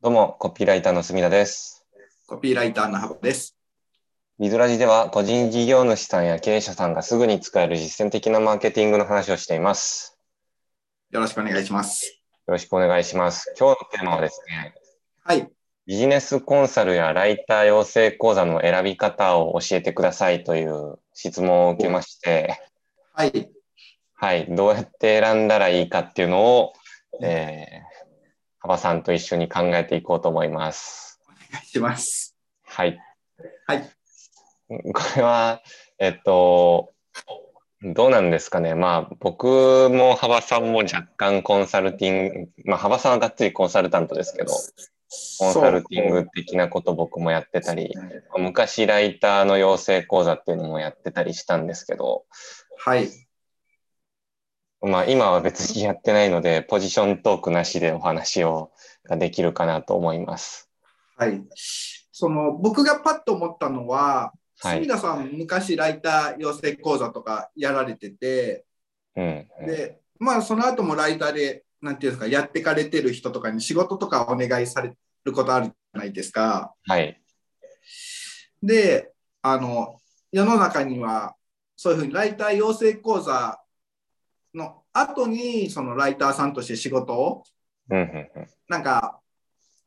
どうも、コピーライターの墨田です。コピーライターの幅です。ビズラジでは、個人事業主さんや経営者さんがすぐに使える実践的なマーケティングの話をしています。よろしくお願いします。よろしくお願いします。今日のテーマはですね、はい。ビジネスコンサルやライター養成講座の選び方を教えてくださいという質問を受けまして、はい。はい、どうやって選んだらいいかっていうのを、えー、幅さんと一緒に考えていこうと思います。お願いします。はい。はい。これは、えっと、どうなんですかね。まあ、僕も幅さんも若干コンサルティング、まあ、幅さんはがっつりコンサルタントですけど、コンサルティング的なこと僕もやってたり、昔ライターの養成講座っていうのもやってたりしたんですけど、はい。まあ、今は別にやってないので、ポジショントークなしでお話をができるかなと思います。はい。その、僕がパッと思ったのは、はい墨田さん、昔ライター養成講座とかやられてて、うん。で、まあ、その後もライターで、なんていうんですか、やってかれてる人とかに仕事とかお願いされることあるじゃないですか。はい。で、あの、世の中には、そういうふうにライター養成講座の後に、そのライターさんとして仕事を、なんか、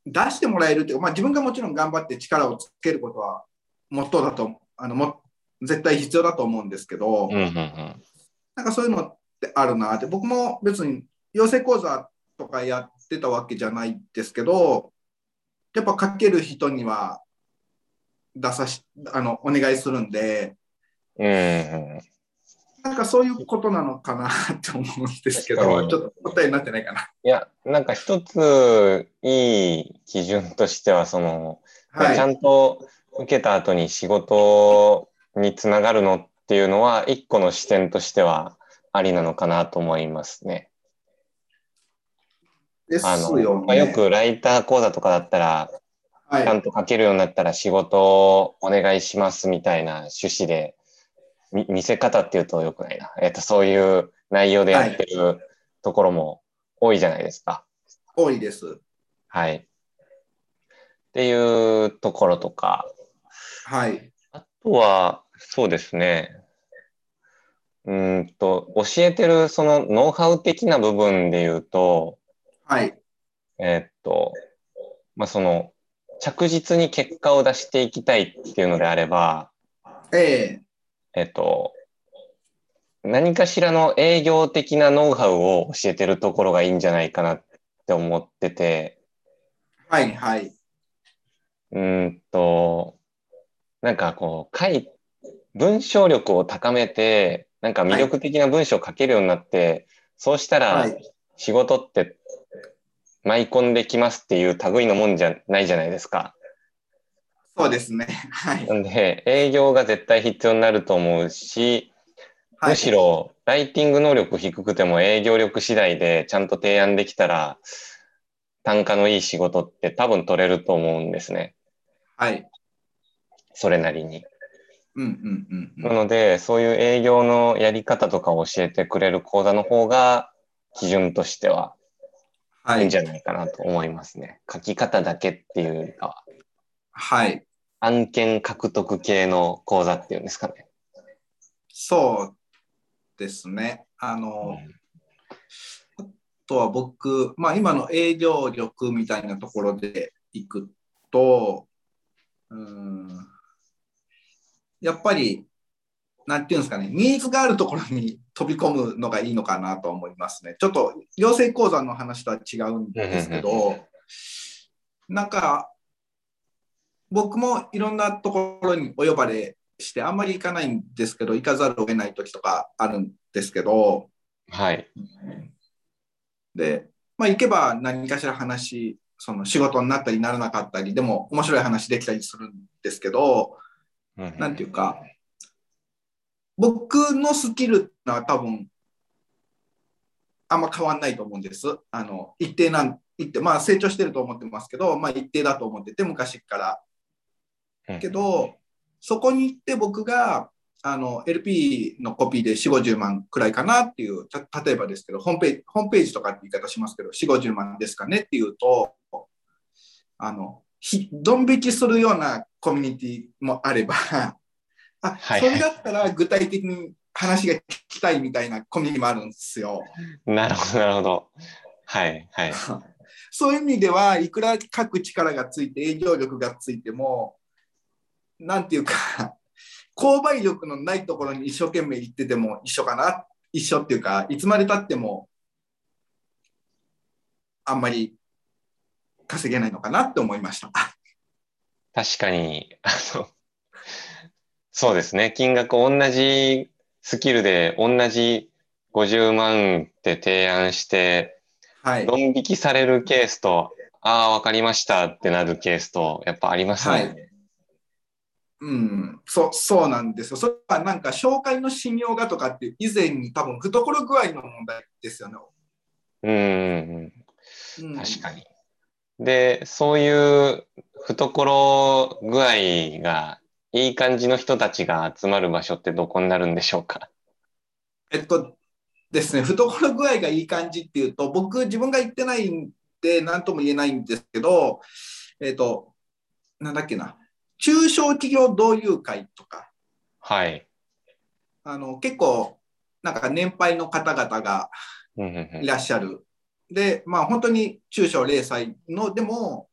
出してもらえるっていうか、まあ自分がもちろん頑張って力をつけることは、もっとだと、あの、も、絶対必要だと思うんですけど、なんかそういうのってあるなって、僕も別に養成講座とかやってたわけじゃないですけど、やっぱ書ける人には出さし、あの、お願いするんで、なんかそういうことなのかなって思うんですけど、ちょっと答えになってないかな。いや、なんか一ついい基準としては、その、はいちゃ。んと受けた後に仕事につながるのっていうのは、一個の視点としてはありなのかなと思いますね。ですあの、よね。まあ、よくライター講座とかだったら、はいちゃんと書けるようになったら仕事をお願いしますみたいな趣旨で、み見せ方っていうとよくないな。えっと、そういう内容でやってるところも多いじゃないですか。多いです。はい。っていうところとか、はい。あとは、そうですね。うーんと、教えてるそのノウハウ的な部分で言うと、はい。えーっと、まあ、その、着実に結果を出していきたいっていうのであれば、えええっと、何かしらの営業的なノウハウを教えてるところがいいんじゃないかなって思ってて、はい。はい。うーんと、なんかこう、書い、文章力を高めて、なんか魅力的な文章を書けるようになって、そうしたらはい。仕事って舞い込んできますっていう類のもんじゃないじゃないですか。そうですね。はい。なんで、営業が絶対必要になると思うし、はいむしろ、ライティング能力低くても営業力次第でちゃんと提案できたら、単価のいい仕事って多分取れると思うんですね。はい。それなりに。うんうんうんう。なんので、そういう営業のやり方とかを教えてくれる講座の方が、基準としてははいいいんじ。ゃないかなと思いますね。書き方だけっていうかは、はい。案件獲得系の講座っていうんですかね。そうですね。あの、あとは僕、まあ今の営業力みたいなところでいくと、うん、やっぱり、なんていうんですかね、ニーズがあるところに飛び込むのがいいのかなと思いますね。ちょっと養成講座の話とは違うんですけうんど、なんか、僕もいろんなところにお呼ばれして、あんまり行かないんですけど、行かざるを得ない時とかあるんですけど、はい。で、まあ、行けば何かしら話、その仕事になったりならなかったり、でも面白い話できたりするんですけど、なんていうか、僕のスキルってのは多分、あんま変わんないと思うんです。あの、一定なん、一定、まあ成長してると思ってますけど、まあ一定だと思ってて、昔から。うんけど、そこに行って僕があの LP のコピーで4、50万くらいかなっていう、例えばですけど、ホームページ、ホームページとかって言い方しますけど、4、50万ですかねっていうと、あの、ひ、ドン引きするようなコミュニティもあれば、あ、はい、それだったら具体的に話が聞きたいみたいなコミュニティもあるんですよ。なるほど、なるほど。はい、はい。そういう意味では、いくら書く力がついて、営業力がついても、なんていうか 購買力のないところに一生懸命行ってても一緒かな。一緒っていうか、いつまでたっても、あんまり稼げないのかなって思いました。確かに、あの、そうですね。金額同じスキルで同じ50万って提案して、はい。ドン引きされるケースと、ああ、わかりましたってなるケースと、やっぱありますね。はい。うん、そうそうなんですよ。それはなんか紹介の信用がとかって以前に多分懐具合の問題ですよね。うん、うん、確かに。で、そういう懐具合がいい感じの人たちが集まる場所ってどこになるんでしょうか？えっとですね、懐具合がいい感じっていうと、僕自分が言ってないんで何とも言えないんですけど、えっと、なんだっけな、中小企業同友会とか、はい。あの結構、なんか年配の方々がいらっしゃる。で、まあ本当に中小零細のでも、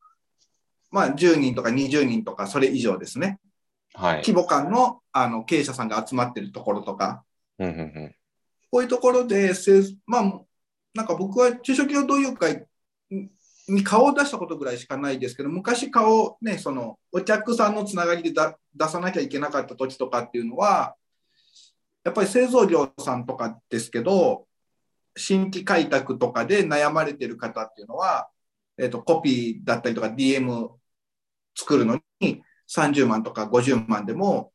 まあ10人とか20人とかそれ以上ですね。はい、規模感のあの経営者さんが集まってるところとか、うんうんうん、こういうところで、まあ、なんか僕は中小企業同友会に顔を出したことぐらいしかないですけど、昔顔ね、そのお客さんのつながりで出さなきゃいけなかった時とかっていうのは、やっぱり製造業さんとかですけど、新規開拓とかで悩まれてる方っていうのは、えーと、コピーだったりとか DM 作るのに30万とか50万でも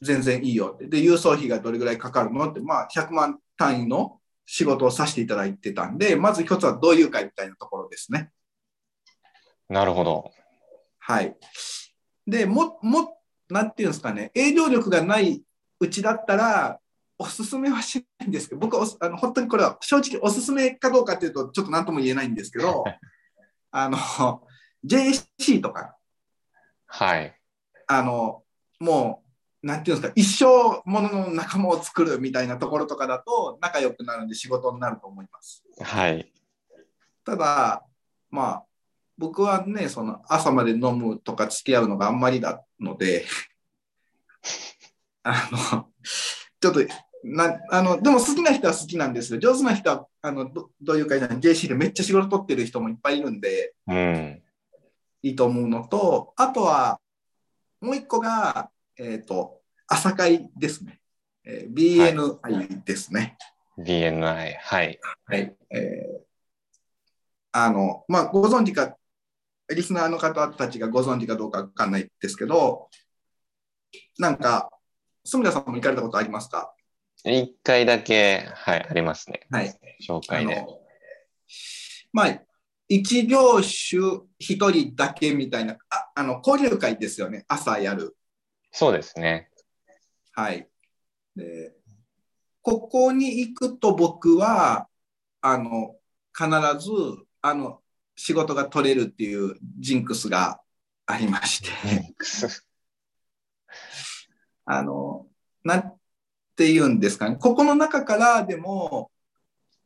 全然いいよって。で、郵送費がどれぐらいかかるのって、まあ100万単位の仕事をさせていただいてたんで、まず一つはどういう会みたいなところですね。なるほど。はい。で、も、も、なんていうんですかね、営業力がないうちだったら、おすすめはしないんですけど、僕はあの本当にこれは正直おすすめかどうかというと、ちょっと何とも言えないんですけど、あの、JC とか、はい。あの、もう、なんていうんですか、一生ものの仲間を作るみたいなところとかだと、仲良くなるんで仕事になると思います。はい。ただ、まあ、僕はね、その朝まで飲むとか付き合うのがあんまりだので、あの、ちょっとなあのでも好きな人は好きなんですよ。上手な人はあのどどういう会社 JC でめっちゃ仕事取ってる人もいっぱいいるんで、うん、いいと思うのと、あとはもう一個が、えっ、ー、と、朝会ですね。えー、BNI ですね。はい、BNI、はい。はい。えー、あの、まあ、ご存知か、リスナーの方たちがご存知かどうかわかんないですけど、なんか、住田さんも行かれたことありますか？一回だけ、はい、ありますね。はい。紹介で。まあ、一業種一人だけみたいな、ああの交流会ですよね、朝やる。そうですね。はい。でここに行くと僕は、あの、必ず、あの、仕事が取れるっていうジンクスがありまして。あの、なんて言うんですかね、ここの中からでも、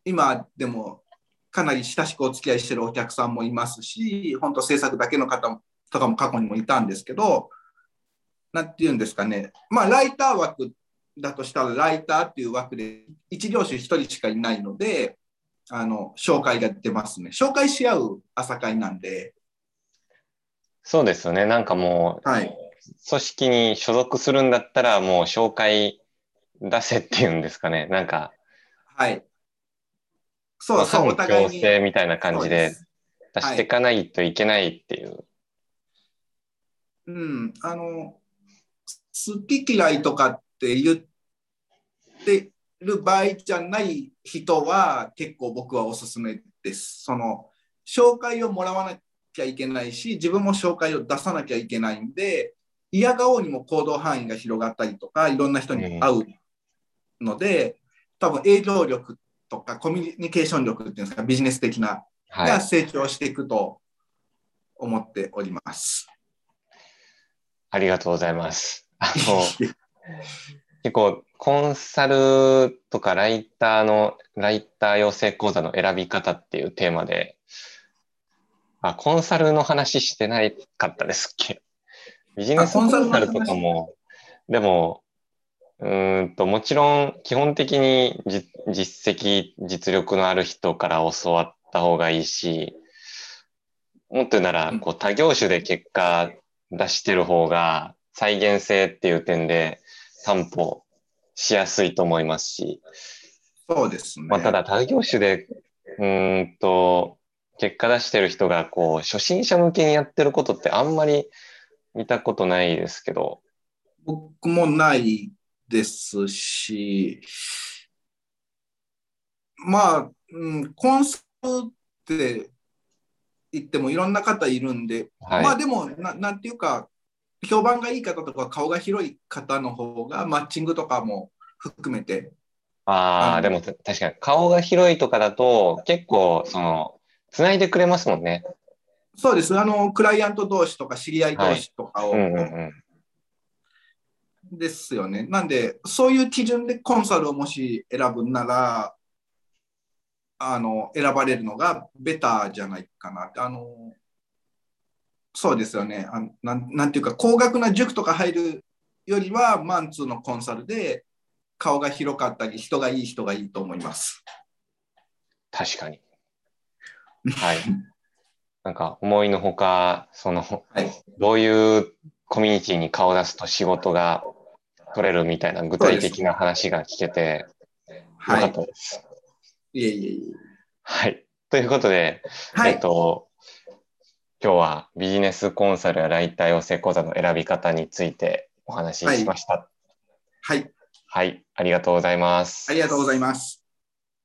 今でもかなり親しくお付き合いしてるお客さんもいますし、本当制作だけの方とかも過去にもいたんですけど、なんて言うんですかね、まあ、ライター枠だとしたら、ライターっていう枠で、一業種1人しかいないので、あの紹介が出ますね。紹介し合う朝会なんで。そうですよね。なんかもう、はい、組織に所属するんだったら、もう紹介出せっていうんですかね。なんか、はい。そうそう、お互いに。性みたいな感じで出していかないといけないっていう。はい、うん、あの、好き嫌いとかって言ってる場合じゃない人は結構僕はおすすめです。その、紹介をもらわなきゃいけないし、自分も紹介を出さなきゃいけないんで、嫌顔にも行動範囲が広がったりとか、いろんな人に会うので、多分営業力とかコミュニケーション力っていうんですか、ビジネス的な、が成長していくと思っております。ありがとうございます。あの 結構コンサルとかライターの、ライター養成講座の選び方っていうテーマで、あ、コンサルの話してないかったですっけ？ビジネスコンサルとかも、でも、うんと、もちろん基本的に実績、実力のある人から教わった方がいいし、もっと言うなら、こう多業種で結果出してる方が再現性っていう点で担保しやすいと思いますし。そうですね。まあ、ただ他業種で、うんと、結果出してる人が、こう、初心者向けにやってることってあんまり見たことないですけど。僕もないですし、まあ、うん、コンサルって言ってもいろんな方いるんで、はい、まあでもな、なんていうか、評判がいい方とか顔が広い方の方がマッチングとかも含めて。ああ、でも確かに顔が広いとかだと結構その、つないでくれますもんね。そうです。あの、クライアント同士とか知り合い同士とかを。はいうんうんうん、ですよね。なんで、そういう基準でコンサルをもし選ぶなら、あの、選ばれるのがベターじゃないかな。あの、そうですよね。あなんなんていうか高額な塾とか入るよりはマンツーのコンサルで顔が広かったり人がいい人がいいと思います。確かに。はい。なんか思いのほかその、はい、どういうコミュニティに顔を出すと仕事が取れるみたいな具体的な話が聞けてよかったです。はい、いえいえいえ。はい。ということで、はい、えっと、今日はビジネスコンサルやライター養成講座の選び方についてお話ししました。はい。はい、ありがとうございます。ありがとうございます。